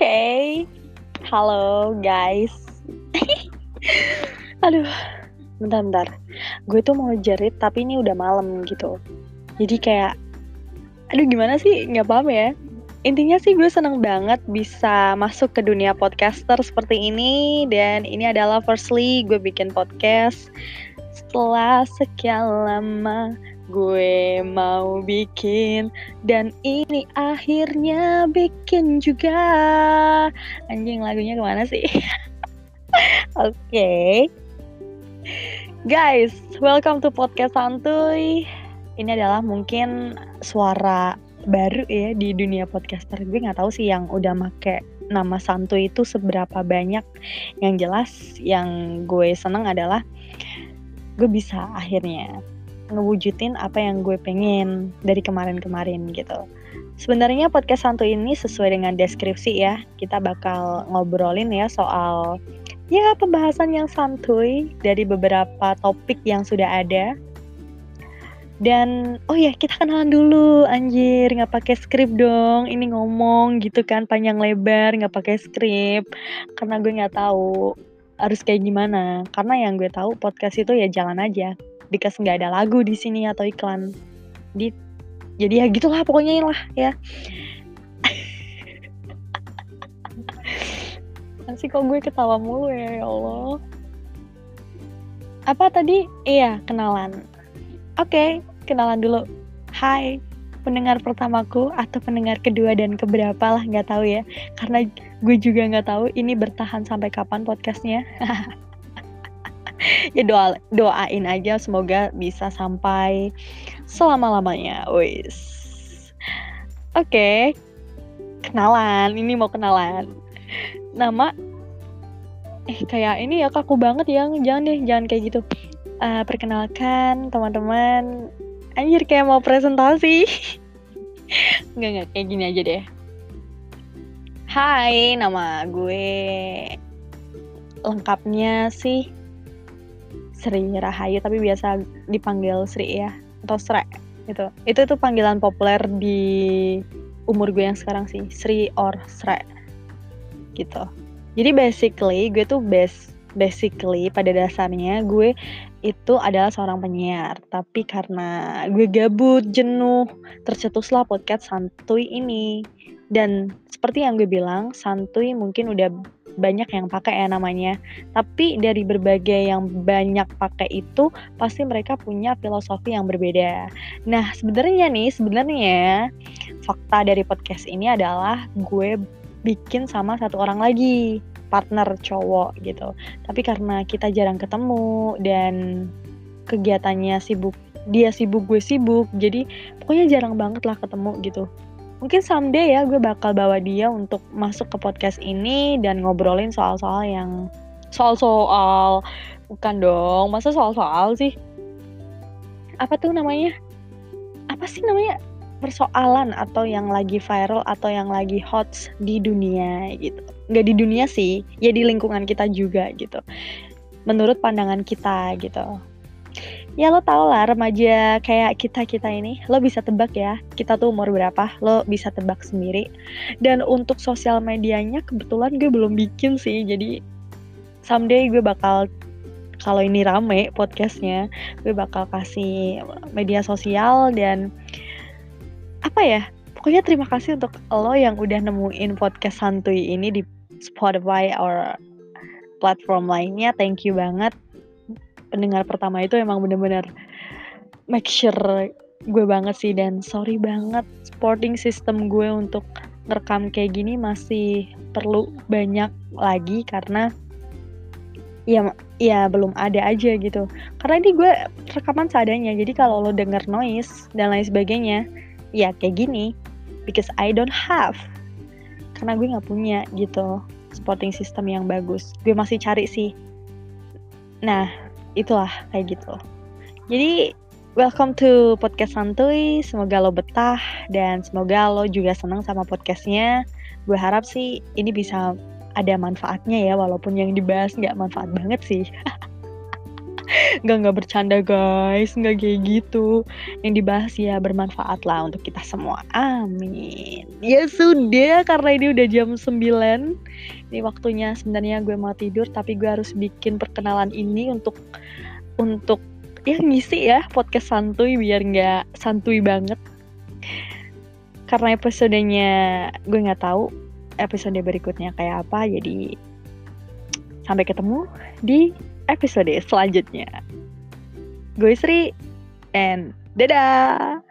okay. halo guys. Aduh, bentar-bentar. Gue tuh mau jerit tapi ini udah malam gitu. Jadi kayak, aduh gimana sih? Nggak paham ya. Intinya sih gue seneng banget bisa masuk ke dunia podcaster seperti ini. Dan ini adalah firstly gue bikin podcast setelah sekian lama gue mau bikin dan ini akhirnya bikin juga. Anjing lagunya ke mana sih? Oke. Okay. guys welcome to podcast santuy. Ini adalah mungkin suara baru ya di dunia podcaster. Gue nggak tahu sih yang udah make nama santuy itu seberapa banyak. Yang jelas yang gue seneng adalah gue bisa akhirnya ngewujudin apa yang gue pengen dari kemarin-kemarin gitu. Sebenarnya podcast Santu ini sesuai dengan deskripsi ya. Kita bakal ngobrolin ya soal ya pembahasan yang santuy dari beberapa topik yang sudah ada. Dan oh ya kita kenalan dulu anjir nggak pakai skrip dong ini ngomong gitu kan panjang lebar nggak pakai skrip karena gue nggak tahu harus kayak gimana karena yang gue tahu podcast itu ya jalan aja because nggak ada lagu di sini atau iklan. Di jadi ya gitulah pokoknya lah ya. Sih kok gue ketawa mulu ya ya Allah. Apa tadi? Iya kenalan. Oke okay, kenalan dulu. Hai pendengar pertamaku atau pendengar kedua dan keberapa lah nggak tahu ya. Karena gue juga nggak tahu ini bertahan sampai kapan podcastnya ya doa doain aja semoga bisa sampai selama lamanya wis. Oke. Okay. kenalan ini mau kenalan. Nama eh kayak ini ya kaku banget ya. Jangan deh jangan kayak gitu. Uh, perkenalkan teman-teman. Anjir kayak mau presentasi. Nggak nggak kayak gini aja deh. Hai, nama gue. Lengkapnya sih Sri Rahayu tapi biasa dipanggil Sri ya atau Sre gitu. Itu tuh panggilan populer di umur gue yang sekarang sih, Sri or Sre. Gitu. Jadi basically gue tuh base basically pada dasarnya gue itu adalah seorang penyiar tapi karena gue gabut jenuh tercetuslah podcast santuy ini dan seperti yang gue bilang santuy mungkin udah banyak yang pakai ya namanya. Tapi dari berbagai yang banyak pakai itu pasti mereka punya filosofi yang berbeda. Nah, sebenarnya nih, sebenarnya fakta dari podcast ini adalah gue bikin sama satu orang lagi, partner cowok gitu. Tapi karena kita jarang ketemu dan kegiatannya sibuk, dia sibuk, gue sibuk, jadi pokoknya jarang banget lah ketemu gitu mungkin someday ya gue bakal bawa dia untuk masuk ke podcast ini dan ngobrolin soal-soal yang soal-soal bukan dong masa soal-soal sih? Apa tuh namanya? Apa sih namanya? Persoalan atau yang lagi viral atau yang lagi hot di dunia gitu. Nggak di dunia sih ya di lingkungan kita juga gitu. Menurut pandangan kita gitu ya lo tau lah remaja kayak kita kita ini lo bisa tebak ya kita tuh umur berapa lo bisa tebak sendiri. Dan untuk sosial medianya kebetulan gue belum bikin sih jadi someday gue bakal kalau ini rame podcastnya gue bakal kasih media sosial dan apa ya pokoknya terima kasih untuk lo yang udah nemuin podcast santuy ini di Spotify or platform lainnya. Thank you banget pendengar pertama itu emang bener-bener make sure gue banget sih. Dan sorry banget supporting system gue untuk ngerekam kayak gini masih perlu banyak lagi karena ya ya belum ada aja gitu. Karena ini gue rekaman seadanya jadi kalau lo denger noise dan lain sebagainya ya kayak gini because I don't have. Karena gue nggak punya gitu supporting system yang bagus. Gue masih cari sih. Nah itulah kayak gitu. Jadi welcome to podcast santuy. Semoga lo betah dan semoga lo juga senang sama podcastnya. Gue harap sih ini bisa ada manfaatnya ya walaupun yang dibahas nggak manfaat banget sih Nggak nggak bercanda guys, nggak kayak gitu. Yang dibahas ya bermanfaat lah untuk kita semua. Amin. Ya sudah, karena ini udah jam 9. Ini waktunya sebenarnya gue mau tidur, tapi gue harus bikin perkenalan ini untuk untuk ya ngisi ya podcast santuy biar nggak santuy banget. Karena episodenya gue nggak tahu episode berikutnya kayak apa, jadi sampai ketemu di episode selanjutnya. Gue Sri, and dadah!